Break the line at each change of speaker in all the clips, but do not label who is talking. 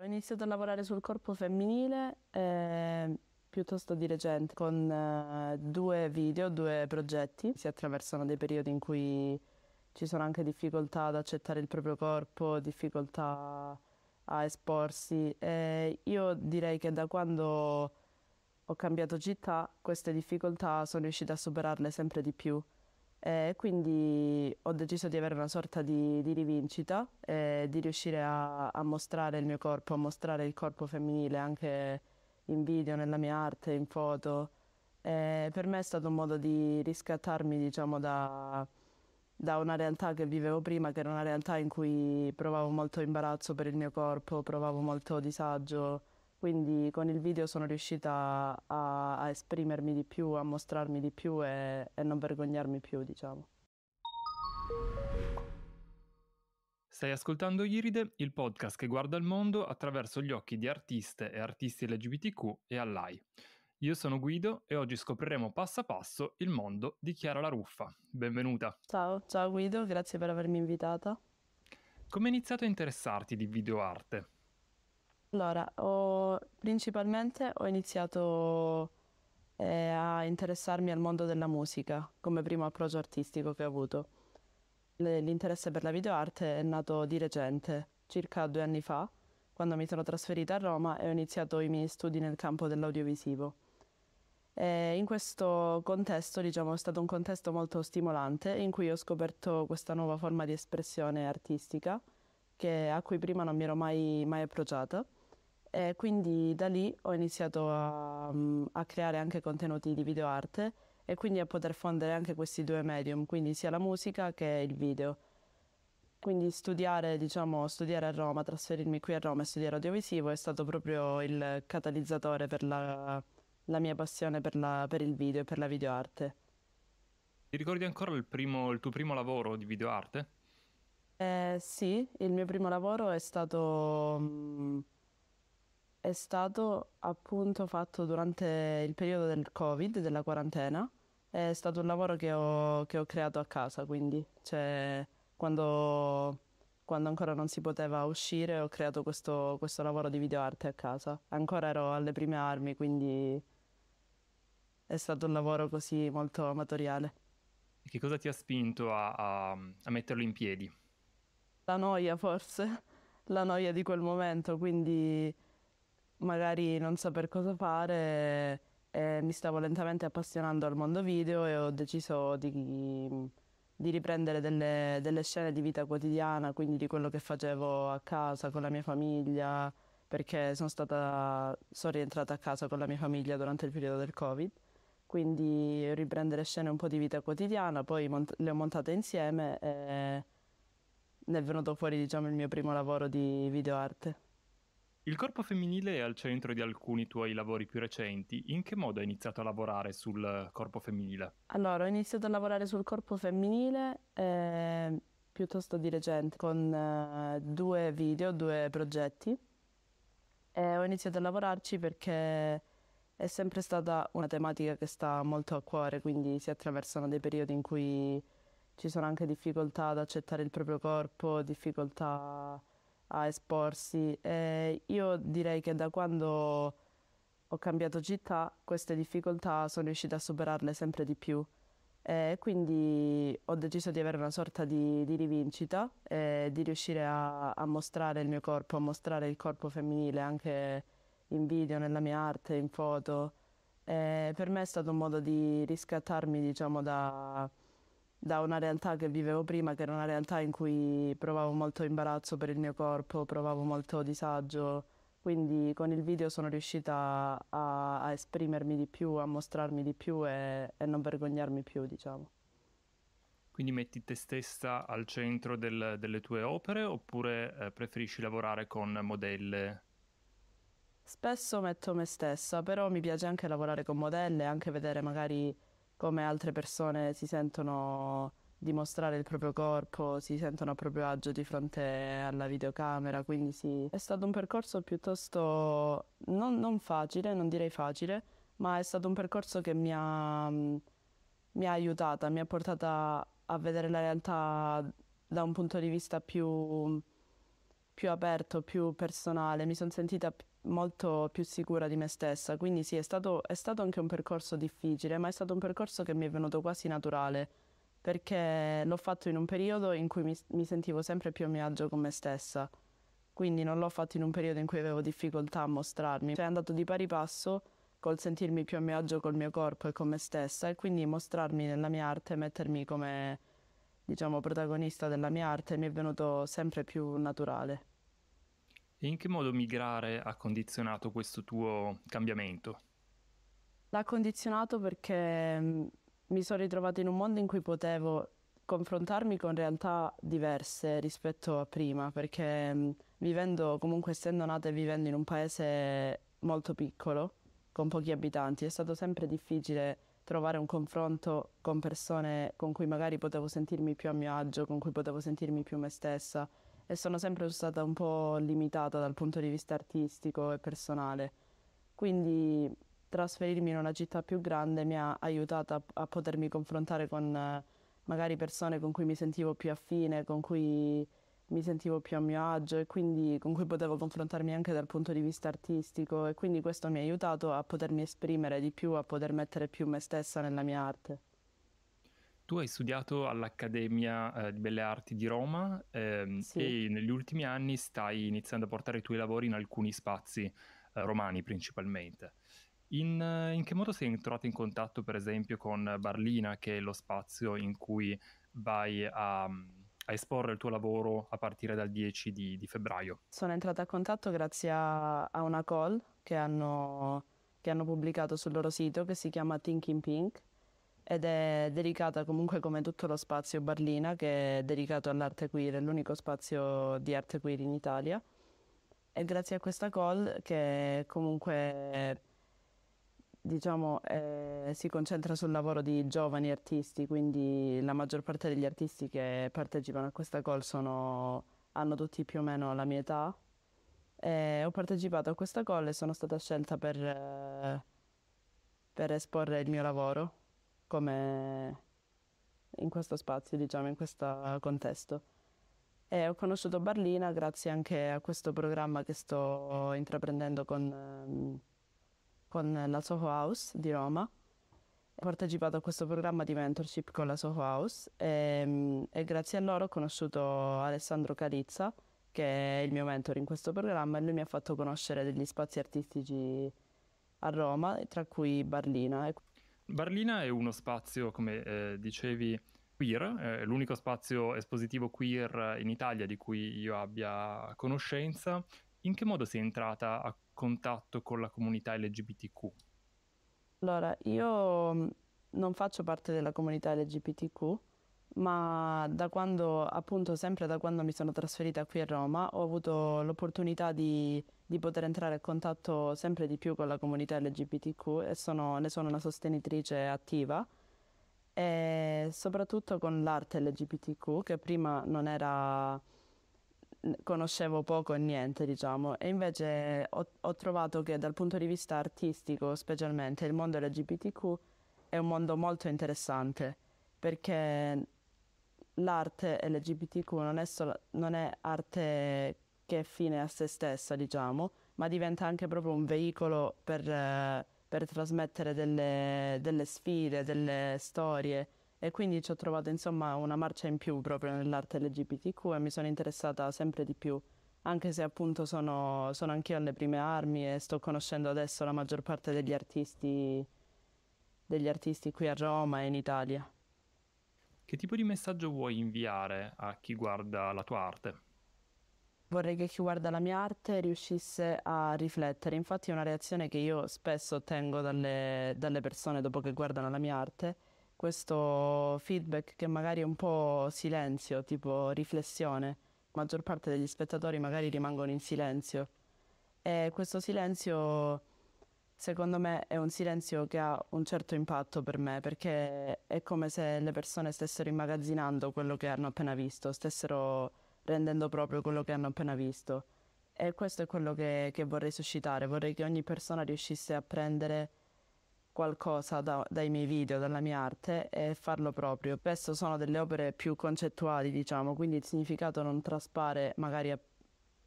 Ho iniziato a lavorare sul corpo femminile eh, piuttosto di recente con eh, due video, due progetti. Si attraversano dei periodi in cui ci sono anche difficoltà ad accettare il proprio corpo, difficoltà a esporsi. E io direi che da quando ho cambiato città queste difficoltà sono riuscita a superarle sempre di più. E quindi ho deciso di avere una sorta di, di rivincita e di riuscire a, a, mostrare il mio corpo, a mostrare il corpo femminile anche in video, nella mia arte, in foto. E per me è stato un modo di riscattarmi diciamo, da, da una realtà che vivevo prima, che era una realtà in cui provavo molto imbarazzo per il mio corpo, provavo molto disagio quindi con il video sono riuscita a, a esprimermi di più, a mostrarmi di più e, e non vergognarmi più, diciamo.
Stai ascoltando Iride, il podcast che guarda il mondo attraverso gli occhi di artiste e artisti LGBTQ e all'AI. Io sono Guido e oggi scopriremo passo a passo il mondo di Chiara La Ruffa. Benvenuta.
Ciao, ciao Guido, grazie per avermi invitata.
Come hai iniziato a interessarti di videoarte?
Allora, ho, principalmente ho iniziato eh, a interessarmi al mondo della musica come primo approccio artistico che ho avuto. L'interesse per la videoarte è nato di recente, circa due anni fa, quando mi sono trasferita a Roma e ho iniziato i miei studi nel campo dell'audiovisivo. E in questo contesto, diciamo, è stato un contesto molto stimolante in cui ho scoperto questa nuova forma di espressione artistica che, a cui prima non mi ero mai, mai approcciata e quindi da lì ho iniziato a, mm, a creare anche contenuti di videoarte e quindi a poter fondere anche questi due medium, quindi sia la musica che il video. Quindi studiare, diciamo, studiare a Roma, trasferirmi qui a Roma e studiare audiovisivo è stato proprio il catalizzatore per la, la mia passione per, la, per, il video e per la videoarte.
Ti ricordi ancora il, primo, il tuo primo lavoro di videoarte?
Eh, sì, il mio primo lavoro è stato... Mh, mm, è stato appunto fatto durante il periodo del Covid, della quarantena. È stato un lavoro che ho, che ho creato a casa, quindi cioè, quando, quando, ancora non si poteva uscire ho creato questo, questo lavoro di videoarte a casa. Ancora ero alle prime armi, quindi è stato un lavoro così molto amatoriale.
E che cosa ti ha spinto a, a, a metterlo in piedi?
La noia forse, la noia di quel momento, quindi magari non saper cosa fare e mi stavo lentamente appassionando al mondo video e ho deciso di, di riprendere delle, delle, scene di vita quotidiana, quindi di quello che facevo a casa con la mia famiglia, perché sono, stata, sono rientrata a casa con la mia famiglia durante il periodo del Covid. Quindi riprendere scene un po' di vita quotidiana, poi mont- le ho montate insieme e ne è venuto fuori diciamo, il mio primo lavoro di videoarte.
Il corpo femminile è al centro di alcuni tuoi lavori più recenti. In che modo hai iniziato a lavorare sul corpo femminile?
Allora, ho iniziato a lavorare sul corpo femminile eh, piuttosto di recente con eh, due video, due progetti. E ho iniziato a lavorarci perché è sempre stata una tematica che sta molto a cuore, quindi si attraversano dei periodi in cui ci sono anche difficoltà ad accettare il proprio corpo, difficoltà a esporsi. E io direi che da quando ho cambiato città queste difficoltà sono riuscita a superarle sempre di più. E quindi ho deciso di avere una sorta di, di rivincita e di riuscire a, a, mostrare il mio corpo, a mostrare il corpo femminile anche in video, nella mia arte, in foto. E per me è stato un modo di riscattarmi diciamo, da, da una realtà che vivevo prima, che era una realtà in cui provavo molto imbarazzo per il mio corpo, provavo molto disagio, quindi con il video sono riuscita a, a esprimermi di più, a mostrarmi di più e, e, non vergognarmi più, diciamo.
Quindi metti te stessa al centro del, delle tue opere oppure eh, preferisci lavorare con modelle?
Spesso metto me stessa, però mi piace anche lavorare con modelle, anche vedere magari come altre persone si sentono dimostrare il proprio corpo, si sentono a proprio agio di fronte alla videocamera, quindi sì, è stato un percorso piuttosto non, non facile, non direi facile, ma è stato un percorso che mi ha, mi ha aiutata, mi ha portata a vedere la realtà da un punto di vista più, più aperto, più personale, mi sono sentita molto più sicura di me stessa, quindi sì, è stato, è stato anche un percorso difficile, ma è stato un percorso che mi è venuto quasi naturale, perché l'ho fatto in un periodo in cui mi, mi sentivo sempre più a mio agio con me stessa, quindi non l'ho fatto in un periodo in cui avevo difficoltà a mostrarmi, cioè è andato di pari passo col sentirmi più a mio agio col mio corpo e con me stessa e quindi mostrarmi nella mia arte, mettermi come diciamo protagonista della mia arte mi è venuto sempre più naturale.
E in che modo migrare ha condizionato questo tuo cambiamento?
L'ha condizionato perché mm, mi sono ritrovata in un mondo in cui potevo confrontarmi con realtà diverse rispetto a prima, perché mm, vivendo, comunque essendo nata e vivendo in un paese molto piccolo, con pochi abitanti, è stato sempre difficile trovare un confronto con persone con cui magari potevo sentirmi più a mio agio, con cui potevo sentirmi più me stessa e sono sempre stata un po' limitata dal punto di vista artistico e personale. Quindi trasferirmi in una città più grande mi ha aiutata a, potermi confrontare con eh, magari persone con cui mi sentivo più affine, con cui mi sentivo più a mio agio e quindi con cui potevo confrontarmi anche dal punto di vista artistico e quindi questo mi ha aiutato a potermi esprimere di più, a poter mettere più me stessa nella mia arte.
Tu hai studiato all'Accademia eh, di Belle Arti di Roma ehm, sì. e negli ultimi anni stai iniziando a portare i tuoi lavori in alcuni spazi eh, romani principalmente. In, eh, in, che modo sei entrato in contatto per esempio con Barlina, che è lo spazio in cui vai a, a esporre il tuo lavoro a partire dal 10 di, di febbraio?
Sono entrata a contatto grazie a, a una call che hanno, che hanno pubblicato sul loro sito che si chiama Thinking Pink ed è dedicata comunque come tutto lo spazio Barlina che è dedicato all'arte queer, è l'unico spazio di arte queer in Italia. E grazie a questa call che comunque diciamo eh, si concentra sul lavoro di giovani artisti, quindi la maggior parte degli artisti che partecipano a questa call sono, hanno tutti più o meno la mia età. E ho partecipato a questa call e sono stata scelta per, eh, per esporre il mio lavoro come in questo spazio, diciamo, in questo contesto. E ho conosciuto Barlina grazie anche a questo programma che sto intraprendendo con, ehm, con la Soho House di Roma. Ho partecipato a questo programma di mentorship con la Soho House e, ehm, e grazie a loro ho conosciuto Alessandro Carizza, che è il mio mentor in questo programma, e lui mi ha fatto conoscere degli spazi artistici a Roma, tra cui Barlina.
Barlina è uno spazio, come eh, dicevi, queer, è l'unico spazio espositivo queer in Italia di cui io abbia conoscenza. In che modo sei entrata a contatto con la comunità LGBTQ?
Allora, io mm, non faccio parte della comunità LGBTQ, ma da quando, appunto, sempre da quando mi sono trasferita qui a Roma, ho avuto l'opportunità di, di poter entrare a contatto sempre di più con la comunità LGBTQ e sono, ne sono una sostenitrice attiva e soprattutto con l'arte LGBTQ che prima non era conoscevo poco e niente diciamo. E invece ho, ho trovato che dal punto di vista artistico specialmente il mondo LGBTQ è un mondo molto interessante perché l'arte LGBTQ non è, solo, non è arte che è fine a se stessa, diciamo, ma diventa anche proprio un veicolo per, per trasmettere delle, delle, sfide, delle storie. E quindi ci ho trovato insomma una marcia in più proprio nell'arte LGBTQ e mi sono interessata sempre di più, anche se appunto sono, sono anch'io alle prime armi e sto conoscendo adesso la maggior parte degli artisti, degli artisti qui a Roma e in Italia.
Che tipo di messaggio vuoi inviare a chi guarda la tua arte?
Vorrei che chi guarda la mia arte riuscisse a riflettere, infatti è una reazione che io spesso ottengo dalle, dalle persone dopo che guardano la mia arte, questo feedback che magari è un po' silenzio, tipo riflessione. La maggior parte degli spettatori magari rimangono in silenzio e questo silenzio secondo me è un silenzio che ha un certo impatto per me perché è come se le persone stessero immagazzinando quello che hanno appena visto, stessero rendendo proprio quello che hanno appena visto. E questo è quello che, che vorrei suscitare, vorrei che ogni persona riuscisse a prendere qualcosa da, dai miei video, dalla mia arte e farlo proprio. Spesso sono delle opere più concettuali, diciamo, quindi il significato non traspare magari a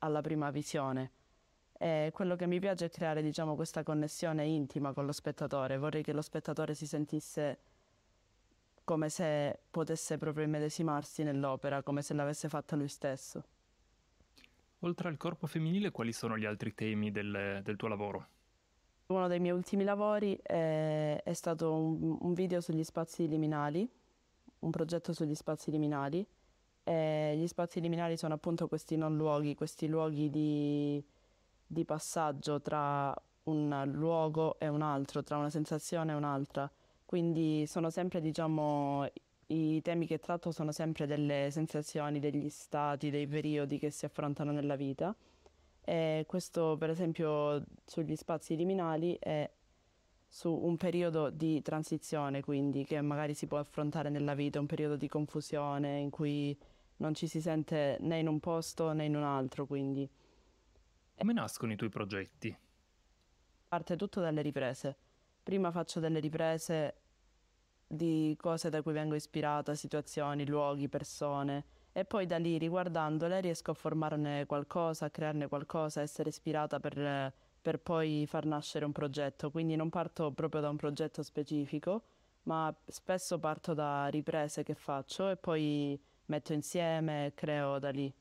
alla prima visione. E quello che mi piace è creare diciamo, questa connessione intima con lo spettatore. Vorrei che lo spettatore si sentisse come se potesse proprio immedesimarsi nell'opera, come se l'avesse fatta lui stesso.
Oltre al corpo femminile, quali sono gli altri temi del, del tuo lavoro?
Uno dei miei ultimi lavori è, è stato un, un, video sugli spazi liminali, un progetto sugli spazi liminali. E gli spazi liminali sono appunto questi non luoghi, questi luoghi di, di passaggio tra un luogo e un altro, tra una sensazione e un'altra. Quindi sono sempre, diciamo, i temi che tratto sono sempre delle sensazioni, degli stati, dei periodi che si affrontano nella vita. E questo, per esempio, sugli spazi liminali è su un periodo di transizione, quindi che magari si può affrontare nella vita, un periodo di confusione in cui non ci si sente né in un posto né in un altro, quindi.
Come nascono i tuoi progetti?
Parte tutto dalle riprese. Prima faccio delle riprese di cose da cui vengo ispirata, situazioni, luoghi, persone e poi da lì riguardandole riesco a formarne qualcosa, a crearne qualcosa, a essere ispirata per, per poi far nascere un progetto. Quindi non parto proprio da un progetto specifico, ma spesso parto da riprese che faccio e poi metto insieme e creo da lì.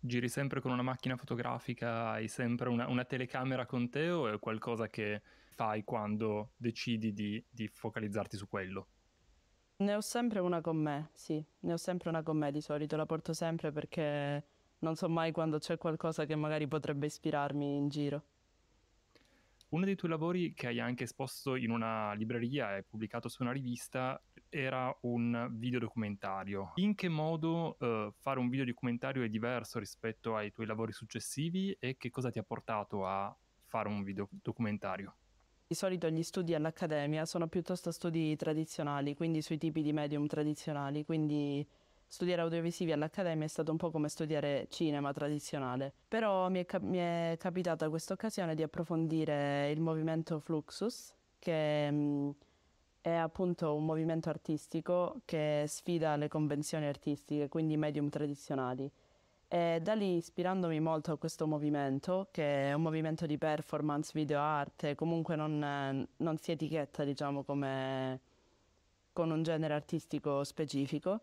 Giri sempre con una macchina fotografica, hai sempre una, una telecamera con te o è qualcosa che fai quando decidi di, di focalizzarti su quello?
Ne ho sempre una con me, sì, ne ho sempre una con me di solito, la porto sempre perché non so mai quando c'è qualcosa che magari potrebbe ispirarmi in giro.
Uno dei tuoi lavori che hai anche esposto in una libreria e pubblicato su una rivista era un videodocumentario. In che modo uh, fare un videodocumentario è diverso rispetto ai tuoi lavori successivi e che cosa ti ha portato a fare un videodocumentario?
Di solito gli studi all'accademia sono piuttosto studi tradizionali, quindi sui tipi di medium tradizionali, quindi studiare audiovisivi all'accademia è stato un po' come studiare cinema tradizionale. Però mi è, cap- mi è capitata questa occasione di approfondire il movimento Fluxus, che mh, è appunto un movimento artistico che sfida le convenzioni artistiche, quindi medium tradizionali. E da lì, ispirandomi molto a questo movimento, che è un movimento di performance, video arte, comunque non, non si etichetta, diciamo, come con un genere artistico specifico,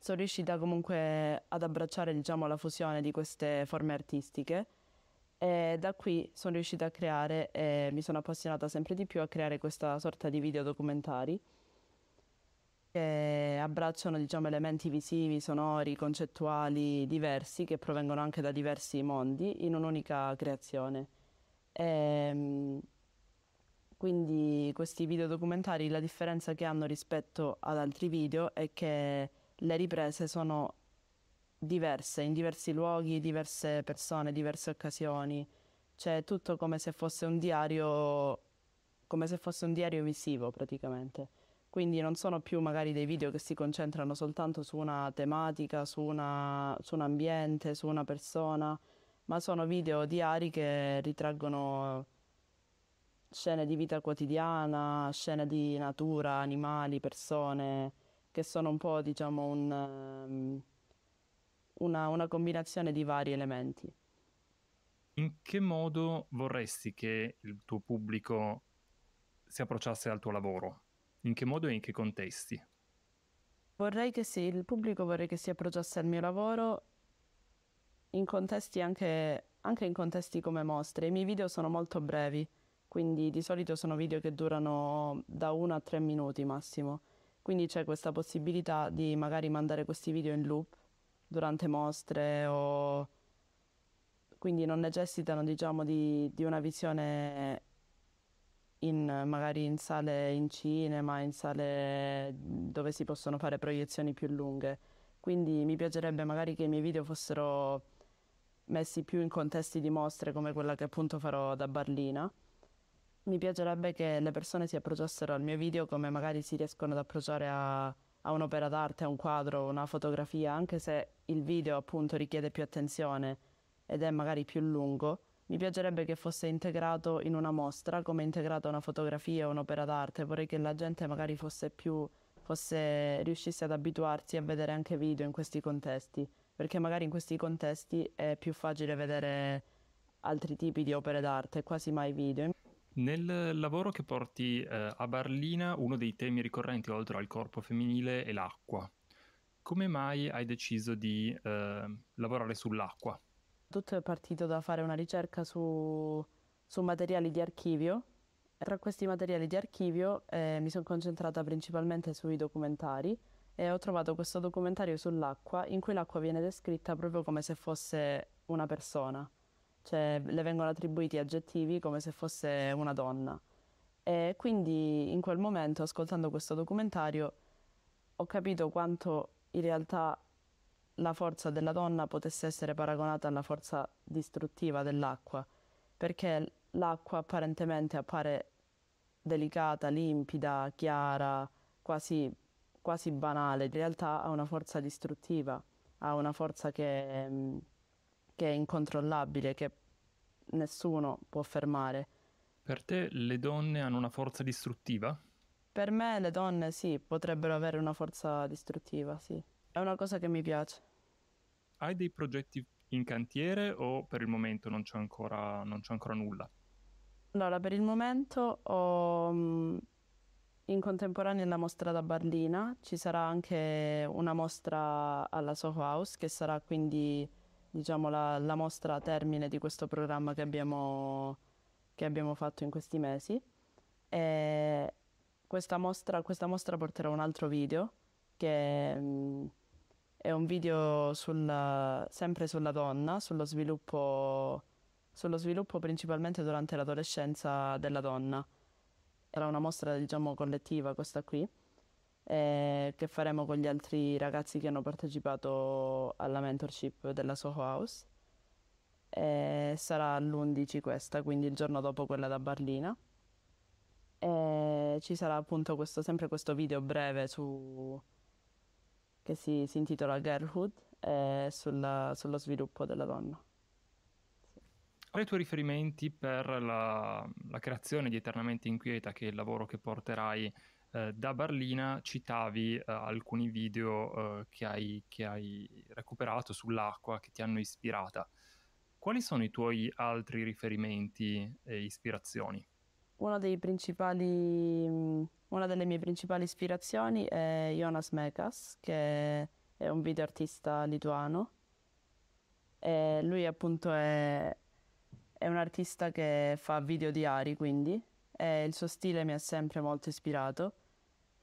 sono riuscita comunque ad abbracciare, diciamo, la fusione di queste forme artistiche e da qui sono riuscita a creare e mi sono appassionata sempre di più a creare questa sorta di video documentari che abbracciano diciamo, elementi visivi, sonori, concettuali diversi che provengono anche da diversi mondi in un'unica creazione. E, ehm, quindi questi video documentari la differenza che hanno rispetto ad altri video è che le riprese sono diverse in diversi luoghi, diverse persone, diverse occasioni. C'è tutto come se fosse un diario come se fosse un diario visivo praticamente quindi non sono più magari dei video che si concentrano soltanto su una tematica, su, una, su un ambiente, su una persona, ma sono video diari che ritraggono scene di vita quotidiana, scene di natura, animali, persone, che sono un po' diciamo un, um, una, una combinazione di vari elementi.
In che modo vorresti che il tuo pubblico si approcciasse al tuo lavoro? In che modo e in che contesti?
Vorrei che sì, il pubblico vorrei che si approcciasse al mio lavoro in contesti anche, anche in contesti come mostre. I miei video sono molto brevi, quindi di solito sono video che durano da uno a tre minuti massimo. Quindi c'è questa possibilità di magari mandare questi video in loop durante mostre o quindi non necessitano diciamo di, di una visione in, magari in sale in cinema, in sale dove si possono fare proiezioni più lunghe. Quindi mi piacerebbe magari che i miei video fossero messi più in contesti di mostre come quella che appunto farò da Barlina. Mi piacerebbe che le persone si approcciassero al mio video come magari si riescono ad approcciare a, a un'opera d'arte, a un quadro, una fotografia, anche se il video appunto richiede più attenzione ed è magari più lungo mi piacerebbe che fosse integrato in una mostra, come integrata una fotografia o un'opera d'arte. Vorrei che la gente magari fosse più, fosse, riuscisse ad abituarsi a vedere anche video in questi contesti, perché magari in questi contesti è più facile vedere altri tipi di opere d'arte, quasi mai video.
Nel lavoro che porti eh, a Barlina, uno dei temi ricorrenti oltre al corpo femminile è l'acqua. Come mai hai deciso di eh, lavorare sull'acqua?
Tutto è partito da fare una ricerca su, su materiali di archivio. Tra questi materiali di archivio eh, mi sono concentrata principalmente sui documentari e ho trovato questo documentario sull'acqua in cui l'acqua viene descritta proprio come se fosse una persona cioè le vengono attribuiti aggettivi come se fosse una donna. E quindi in quel momento, ascoltando questo documentario, ho capito quanto in realtà la forza della donna potesse essere paragonata alla forza distruttiva dell'acqua, perché l'acqua apparentemente appare delicata, limpida, chiara, quasi, quasi banale, in realtà ha una forza distruttiva, ha una forza che che è incontrollabile, che nessuno può fermare.
Per te le donne hanno una forza distruttiva?
Per me le donne sì, potrebbero avere una forza distruttiva, sì. È una cosa che mi piace.
Hai dei progetti in cantiere o per il momento non c'è ancora, non c'è ancora nulla?
Allora, per il momento ho mm, in contemporanea la mostra da Barlina, ci sarà anche una mostra alla Soho House che sarà quindi diciamo, la, la mostra termine di questo programma che abbiamo, che abbiamo fatto in questi mesi. E questa mostra, questa mostra porterà un altro video che mm, è un video sulla, sempre sulla donna, sullo sviluppo, sullo sviluppo principalmente durante l'adolescenza della donna. Era una mostra diciamo collettiva questa qui eh, che faremo con gli altri ragazzi che hanno partecipato alla mentorship della Soho House. E sarà l'11 questa, quindi il giorno dopo quella da Barlina. E ci sarà appunto questo, sempre questo video breve su, che si, si intitola Girlhood e sulla, sullo sviluppo della donna.
Quali i tuoi riferimenti per la, la creazione di Eternamente Inquieta, che è il lavoro che porterai eh, da Barlina citavi eh, alcuni video eh, che hai, che, hai, recuperato sull'acqua che ti hanno ispirata. Quali sono i tuoi altri riferimenti e ispirazioni?
Una, mm, una delle mie principali ispirazioni è Jonas Mekas, che è un videoartista lituano. E lui appunto è, è un artista che fa video diari, quindi e il suo stile mi ha sempre molto ispirato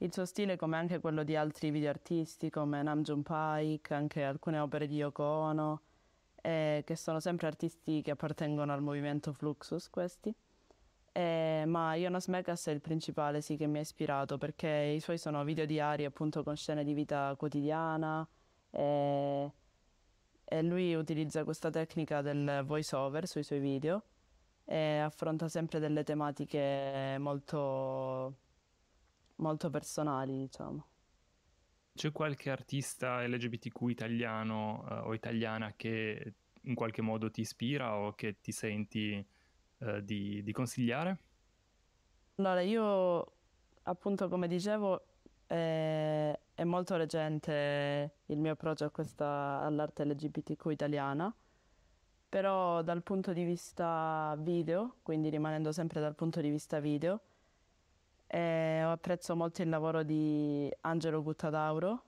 il suo stile, come anche quello di altri videoartisti come Namjoon Paik, anche alcune opere di Yoko Ono, eh, che sono sempre artisti che appartengono al movimento Fluxus, questi. Eh, ma Jonas Mekas è il principale, sì, che mi ha ispirato, perché i suoi sono video diari, appunto, con scene di vita quotidiana, e, e lui utilizza questa tecnica del voice over sui suoi video e affronta sempre delle tematiche molto molto personali, diciamo.
C'è qualche artista LGBTQ italiano eh, o italiana che in qualche modo ti ispira o che ti senti eh, di, di, consigliare?
Allora, io appunto come dicevo eh, è molto recente il mio approccio questa, all'arte LGBTQ italiana, però dal punto di vista video, quindi rimanendo sempre dal punto di vista video, e apprezzo molto il lavoro di Angelo Guttadauro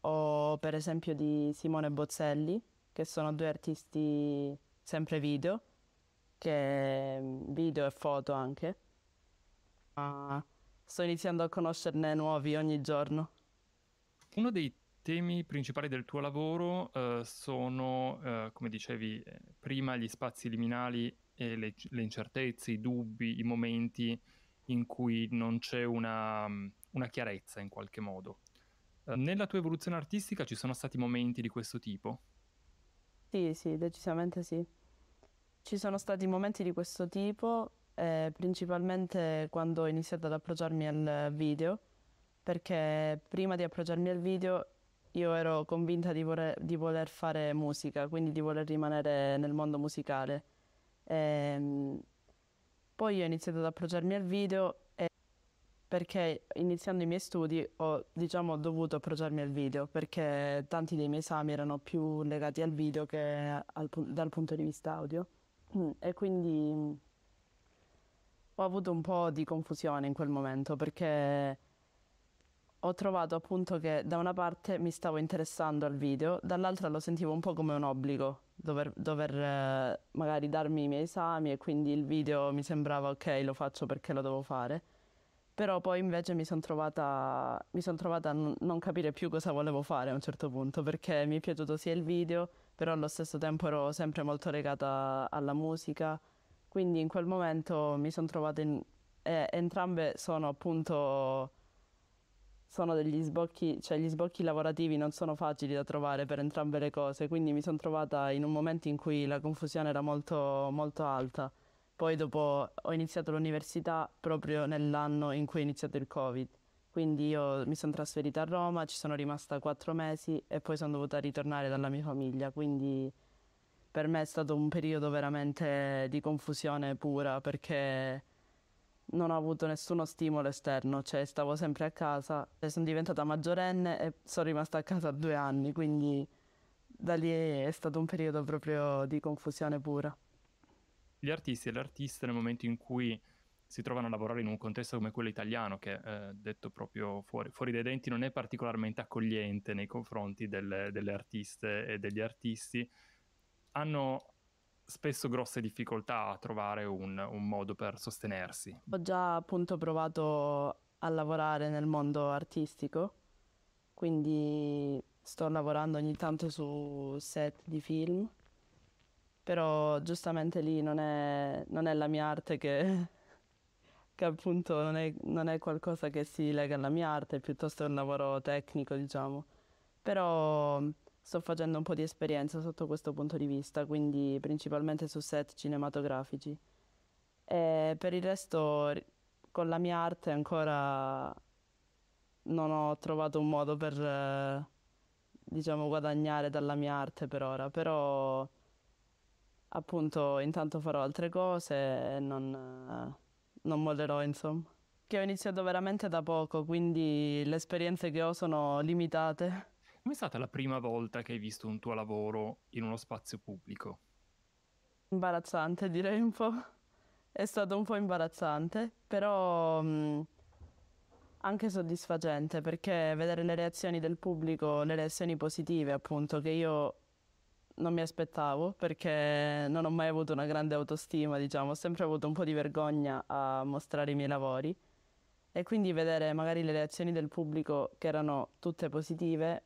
o per esempio di Simone Bozzelli, che sono due artisti sempre video, che video e foto anche. Ma sto iniziando a conoscerne nuovi ogni giorno.
Uno dei temi principali del tuo lavoro eh, sono, eh, come dicevi eh, prima, gli spazi liminali e le, le incertezze, i dubbi, i momenti in cui non c'è una, una chiarezza in qualche modo. Uh, nella tua evoluzione artistica ci sono stati momenti di questo tipo?
Sì, sì, decisamente sì. Ci sono stati momenti di questo tipo, eh, principalmente quando ho iniziato ad approcciarmi al video, perché prima di approcciarmi al video io ero convinta di voler, di voler fare musica, quindi di voler rimanere nel mondo musicale. E, ehm, poi ho iniziato ad approcciarmi al video perché iniziando i miei studi ho diciamo, dovuto approcciarmi al video perché tanti dei miei esami erano più legati al video che al, dal punto di vista audio. E quindi ho avuto un po' di confusione in quel momento perché ho trovato appunto che da una parte mi stavo interessando al video, dall'altra lo sentivo un po' come un obbligo, dover, dover eh, magari darmi i miei esami e quindi il video mi sembrava ok, lo faccio perché lo devo fare. Però poi invece mi sono trovata, mi son trovata a non capire più cosa volevo fare a un certo punto, perché mi è piaciuto sia il video, però allo stesso tempo ero sempre molto legata alla musica, quindi in quel momento mi sono trovata in... Eh, entrambe sono appunto... Sono degli sbocchi, cioè gli sbocchi lavorativi non sono facili da trovare per entrambe le cose, quindi mi sono trovata in un momento in cui la confusione era molto, molto alta. Poi dopo ho iniziato l'università proprio nell'anno in cui è iniziato il Covid. Quindi io mi sono trasferita a Roma, ci sono rimasta quattro mesi e poi sono dovuta ritornare dalla mia famiglia. Quindi per me è stato un periodo veramente di confusione pura perché non ho avuto nessuno stimolo esterno, cioè stavo sempre a casa sono diventata maggiorenne e sono rimasta a casa due anni, quindi da lì è stato un periodo proprio di confusione pura.
Gli artisti e le artiste nel momento in cui si trovano a lavorare in un contesto come quello italiano, che eh, detto proprio fuori, fuori, dai denti non è particolarmente accogliente nei confronti delle, delle artiste e degli artisti, hanno spesso grosse difficoltà a trovare un, un, modo per sostenersi.
Ho già appunto provato a lavorare nel mondo artistico, quindi sto lavorando ogni tanto su set di film, però giustamente lì non è, non è la mia arte che, che appunto non è, non è, qualcosa che si lega alla mia arte, piuttosto è un lavoro tecnico, diciamo. Però sto facendo un po' di esperienza sotto questo punto di vista, quindi principalmente su set cinematografici. E per il resto, con la mia arte ancora non ho trovato un modo per, diciamo, guadagnare dalla mia arte per ora, però appunto intanto farò altre cose e non, non mollerò, insomma. Che ho iniziato veramente da poco, quindi le esperienze che ho sono limitate.
Com'è stata la prima volta che hai visto un tuo lavoro in uno spazio pubblico?
Imbarazzante, direi un po'. È stato un po' imbarazzante, però mh, mm, anche soddisfacente perché vedere le reazioni del pubblico, le reazioni positive, appunto, che io non mi aspettavo perché non ho mai avuto una grande autostima, diciamo, ho sempre avuto un po' di vergogna a mostrare i miei lavori e quindi vedere magari le reazioni del pubblico che erano tutte positive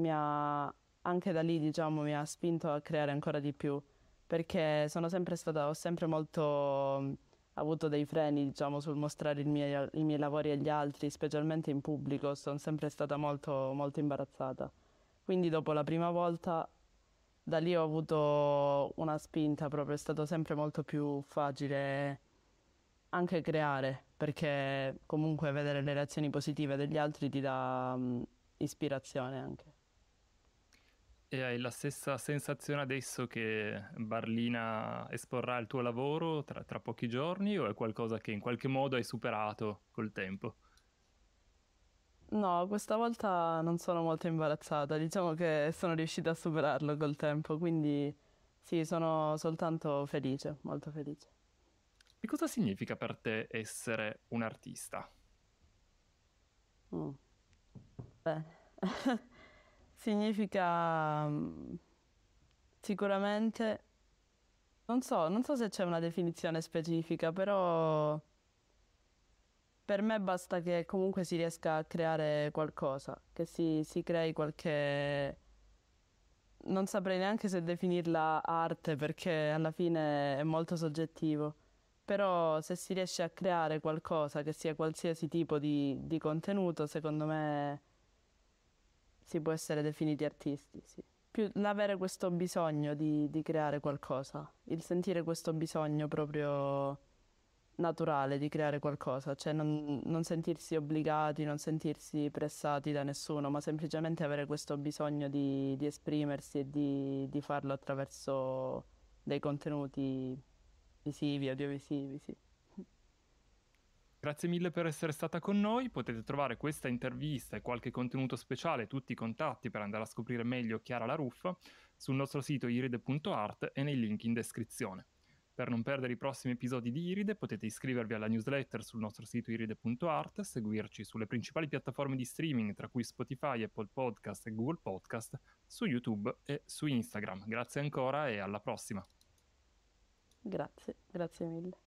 mi ha anche da lì, diciamo, mi ha spinto a creare ancora di più, perché sono sempre stata, ho sempre molto avuto dei freni, diciamo, sul mostrare mie, i miei lavori agli altri, specialmente in pubblico, sono sempre stata molto, molto imbarazzata. Quindi dopo la prima volta, da lì ho avuto una spinta proprio, è stato sempre molto più facile anche creare, perché comunque vedere le reazioni positive degli altri ti dà um, ispirazione anche.
E hai la stessa sensazione adesso che Barlina esporrà il tuo lavoro tra, tra, pochi giorni o è qualcosa che in qualche modo hai superato col tempo?
No, questa volta non sono molto imbarazzata, diciamo che sono riuscita a superarlo col tempo, quindi sì, sono soltanto felice, molto felice.
E cosa significa per te essere un artista?
Mm. Beh. significa mm, sicuramente, non so, non so se c'è una definizione specifica, però per me basta che comunque si riesca a creare qualcosa, che si, si crei qualche... Non saprei neanche se definirla arte perché alla fine è molto soggettivo, però se si riesce a creare qualcosa, che sia qualsiasi tipo di, di contenuto, secondo me si può essere definiti artisti, sì. Più l'avere questo bisogno di, di creare qualcosa, il sentire questo bisogno proprio naturale di creare qualcosa, cioè non, non, sentirsi obbligati, non sentirsi pressati da nessuno, ma semplicemente avere questo bisogno di, di esprimersi e di, di, farlo attraverso dei contenuti visivi, audiovisivi, sì.
Grazie mille per essere stata con noi, potete trovare questa intervista e qualche contenuto speciale, tutti i contatti per andare a scoprire meglio Chiara La Ruffa sul nostro sito iride.art e nei link in descrizione. Per non perdere i prossimi episodi di Iride potete iscrivervi alla newsletter sul nostro sito iride.art, seguirci sulle principali piattaforme di streaming tra cui Spotify, Apple Podcast e Google Podcast, su YouTube e su Instagram. Grazie ancora e alla prossima.
Grazie, grazie mille.